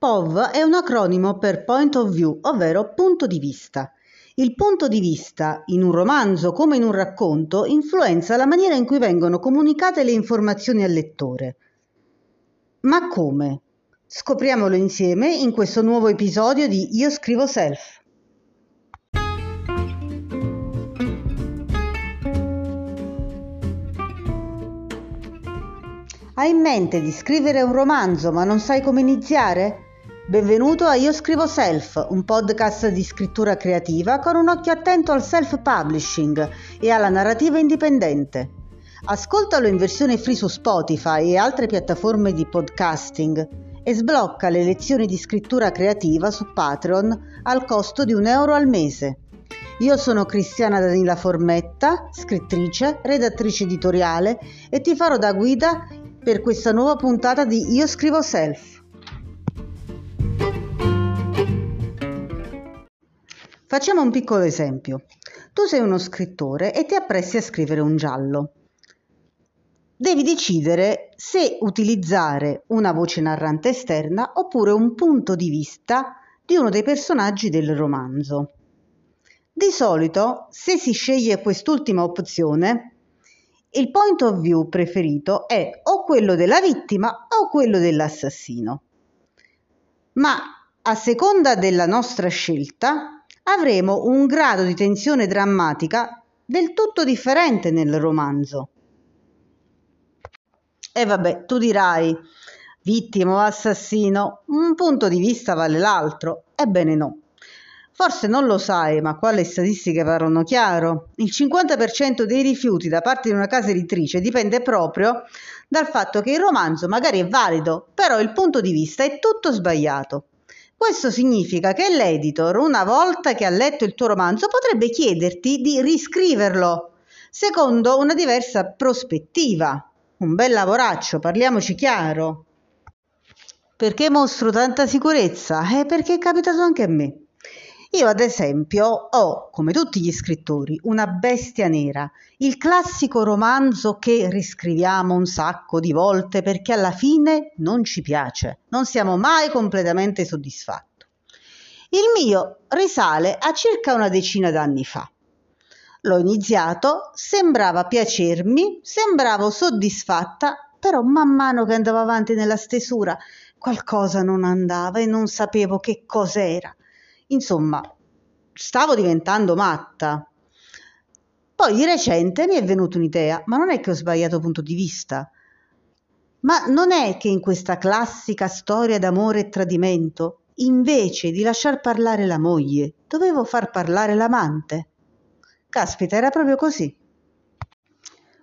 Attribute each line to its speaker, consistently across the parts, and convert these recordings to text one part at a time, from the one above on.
Speaker 1: POV è un acronimo per Point of View, ovvero punto di vista. Il punto di vista, in un romanzo come in un racconto, influenza la maniera in cui vengono comunicate le informazioni al lettore. Ma come? Scopriamolo insieme in questo nuovo episodio di Io scrivo self. Hai in mente di scrivere un romanzo ma non sai come iniziare? Benvenuto a Io Scrivo Self, un podcast di scrittura creativa con un occhio attento al self-publishing e alla narrativa indipendente. Ascoltalo in versione free su Spotify e altre piattaforme di podcasting e sblocca le lezioni di scrittura creativa su Patreon al costo di un euro al mese. Io sono Cristiana Danila Formetta, scrittrice, redattrice editoriale e ti farò da guida per questa nuova puntata di Io scrivo self. Facciamo un piccolo esempio. Tu sei uno scrittore e ti appresti a scrivere un giallo. Devi decidere se utilizzare una voce narrante esterna oppure un punto di vista di uno dei personaggi del romanzo. Di solito, se si sceglie quest'ultima opzione, il point of view preferito è o quello della vittima o quello dell'assassino. Ma a seconda della nostra scelta avremo un grado di tensione drammatica del tutto differente nel romanzo. E vabbè, tu dirai, vittima o assassino, un punto di vista vale l'altro. Ebbene no. Forse non lo sai, ma qua le statistiche parlano chiaro. Il 50% dei rifiuti da parte di una casa editrice dipende proprio dal fatto che il romanzo magari è valido, però il punto di vista è tutto sbagliato. Questo significa che l'editor, una volta che ha letto il tuo romanzo, potrebbe chiederti di riscriverlo secondo una diversa prospettiva. Un bel lavoraccio, parliamoci chiaro. Perché mostro tanta sicurezza? Eh, perché è capitato anche a me. Io ad esempio ho, come tutti gli scrittori, una bestia nera, il classico romanzo che riscriviamo un sacco di volte perché alla fine non ci piace, non siamo mai completamente soddisfatti. Il mio risale a circa una decina d'anni fa. L'ho iniziato, sembrava piacermi, sembravo soddisfatta, però man mano che andavo avanti nella stesura qualcosa non andava e non sapevo che cos'era. Insomma, stavo diventando matta. Poi di recente mi è venuta un'idea, ma non è che ho sbagliato punto di vista. Ma non è che in questa classica storia d'amore e tradimento, invece di lasciar parlare la moglie, dovevo far parlare l'amante? Caspita, era proprio così.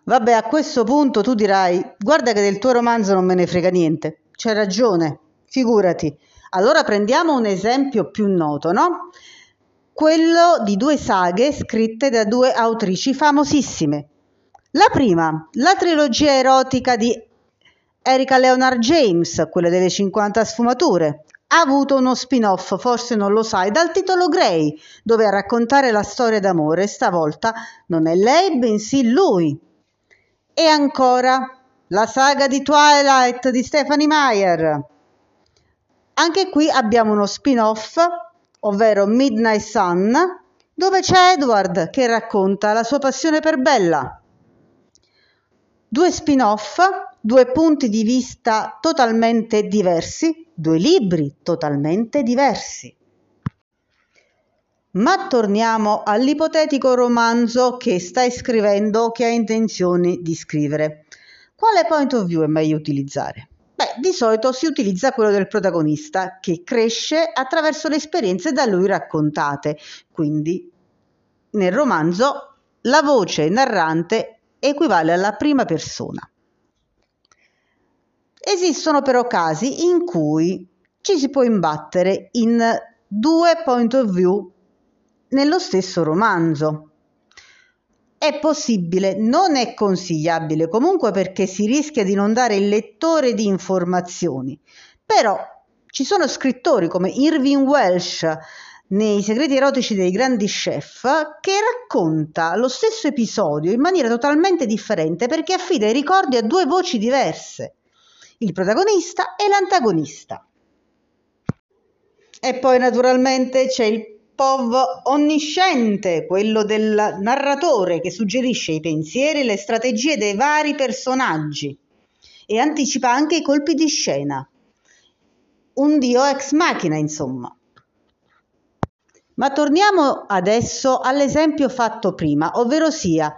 Speaker 1: Vabbè, a questo punto tu dirai, guarda che del tuo romanzo non me ne frega niente. C'hai ragione, figurati. Allora prendiamo un esempio più noto, no? Quello di due saghe scritte da due autrici famosissime. La prima, la trilogia erotica di Erika Leonard James, quella delle 50 sfumature. Ha avuto uno spin-off, forse non lo sai, dal titolo Grey, dove a raccontare la storia d'amore stavolta non è lei, bensì lui. E ancora la saga di Twilight di Stephanie Meyer anche qui abbiamo uno spin-off, ovvero Midnight Sun, dove c'è Edward che racconta la sua passione per Bella. Due spin-off, due punti di vista totalmente diversi, due libri totalmente diversi. Ma torniamo all'ipotetico romanzo che stai scrivendo che hai intenzione di scrivere. Quale point of view è meglio utilizzare? Beh, di solito si utilizza quello del protagonista che cresce attraverso le esperienze da lui raccontate. Quindi nel romanzo la voce narrante equivale alla prima persona. Esistono però casi in cui ci si può imbattere in due point of view nello stesso romanzo. È possibile, non è consigliabile comunque perché si rischia di non dare il lettore di informazioni. Però ci sono scrittori come Irving Welsh nei segreti erotici dei grandi chef che racconta lo stesso episodio in maniera totalmente differente perché affida i ricordi a due voci diverse, il protagonista e l'antagonista. E poi naturalmente c'è il POV onnisciente, quello del narratore che suggerisce i pensieri e le strategie dei vari personaggi e anticipa anche i colpi di scena. Un dio ex machina, insomma. Ma torniamo adesso all'esempio fatto prima, ovvero sia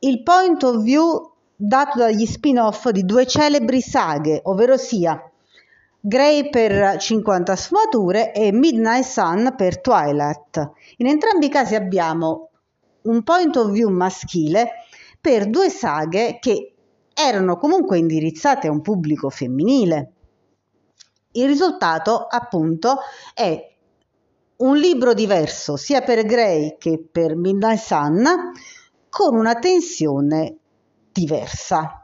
Speaker 1: il point of view dato dagli spin-off di due celebri saghe, ovvero sia Grey per 50 sfumature e Midnight Sun per Twilight. In entrambi i casi abbiamo un point of view maschile per due saghe che erano comunque indirizzate a un pubblico femminile. Il risultato, appunto, è un libro diverso sia per Grey che per Midnight Sun, con una tensione diversa.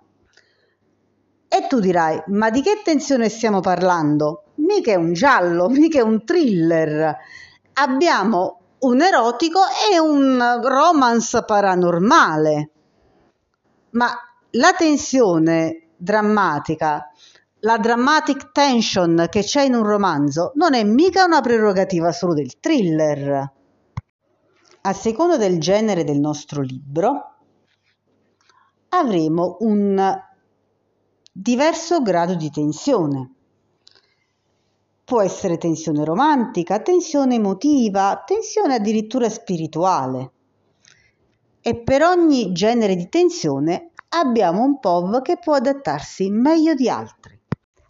Speaker 1: E tu dirai, ma di che tensione stiamo parlando? Mica è un giallo, mica è un thriller. Abbiamo un erotico e un romance paranormale. Ma la tensione drammatica, la dramatic tension che c'è in un romanzo non è mica una prerogativa solo del thriller. A seconda del genere del nostro libro, avremo un diverso grado di tensione. Può essere tensione romantica, tensione emotiva, tensione addirittura spirituale. E per ogni genere di tensione abbiamo un POV che può adattarsi meglio di altri.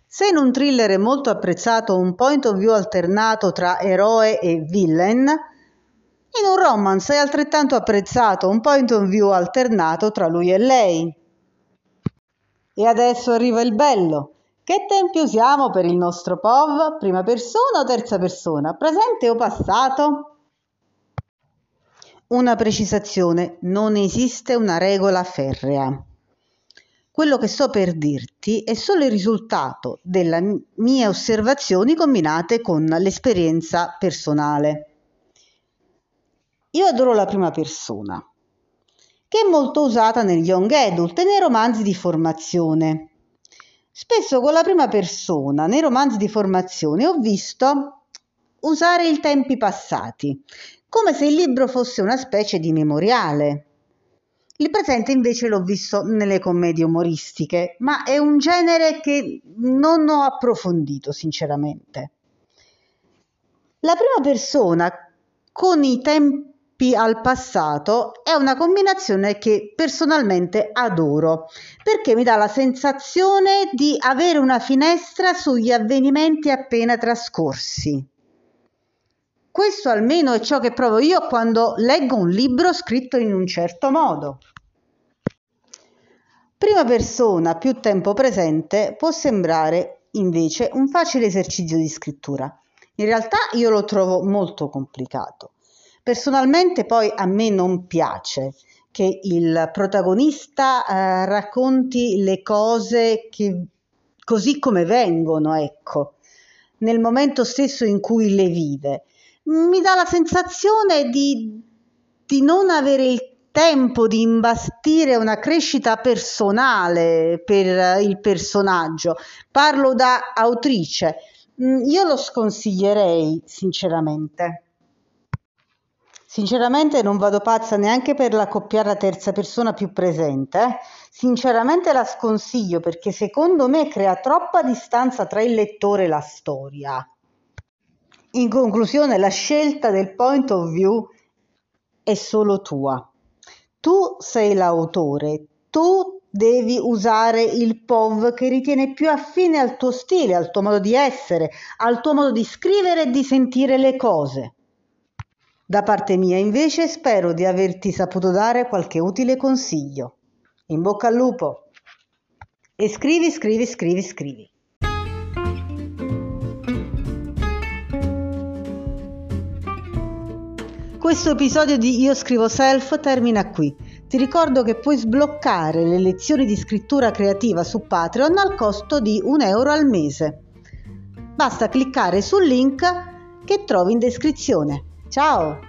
Speaker 1: Se in un thriller è molto apprezzato un point of view alternato tra eroe e villain, in un romance è altrettanto apprezzato un point of view alternato tra lui e lei. E adesso arriva il bello. Che tempio usiamo per il nostro POV? Prima persona o terza persona? Presente o passato? Una precisazione, non esiste una regola ferrea. Quello che sto per dirti è solo il risultato delle mie osservazioni combinate con l'esperienza personale. Io adoro la prima persona che è molto usata negli young adult e nei romanzi di formazione. Spesso con la prima persona, nei romanzi di formazione, ho visto usare i tempi passati, come se il libro fosse una specie di memoriale. Il presente invece l'ho visto nelle commedie umoristiche, ma è un genere che non ho approfondito sinceramente. La prima persona con i tempi al passato è una combinazione che personalmente adoro perché mi dà la sensazione di avere una finestra sugli avvenimenti appena trascorsi. Questo almeno è ciò che provo io quando leggo un libro scritto in un certo modo. Prima persona più tempo presente può sembrare invece un facile esercizio di scrittura. In realtà io lo trovo molto complicato Personalmente poi a me non piace che il protagonista eh, racconti le cose che, così come vengono, ecco, nel momento stesso in cui le vive. Mi dà la sensazione di, di non avere il tempo di imbastire una crescita personale per il personaggio. Parlo da autrice. Mm, io lo sconsiglierei, sinceramente. Sinceramente non vado pazza neanche per la coppiata terza persona più presente. Eh? Sinceramente la sconsiglio perché secondo me crea troppa distanza tra il lettore e la storia. In conclusione, la scelta del point of view è solo tua. Tu sei l'autore, tu devi usare il POV che ritiene più affine al tuo stile, al tuo modo di essere, al tuo modo di scrivere e di sentire le cose. Da parte mia invece spero di averti saputo dare qualche utile consiglio. In bocca al lupo! E scrivi, scrivi, scrivi, scrivi. Questo episodio di Io scrivo self termina qui. Ti ricordo che puoi sbloccare le lezioni di scrittura creativa su Patreon al costo di un euro al mese. Basta cliccare sul link che trovi in descrizione. Ciao!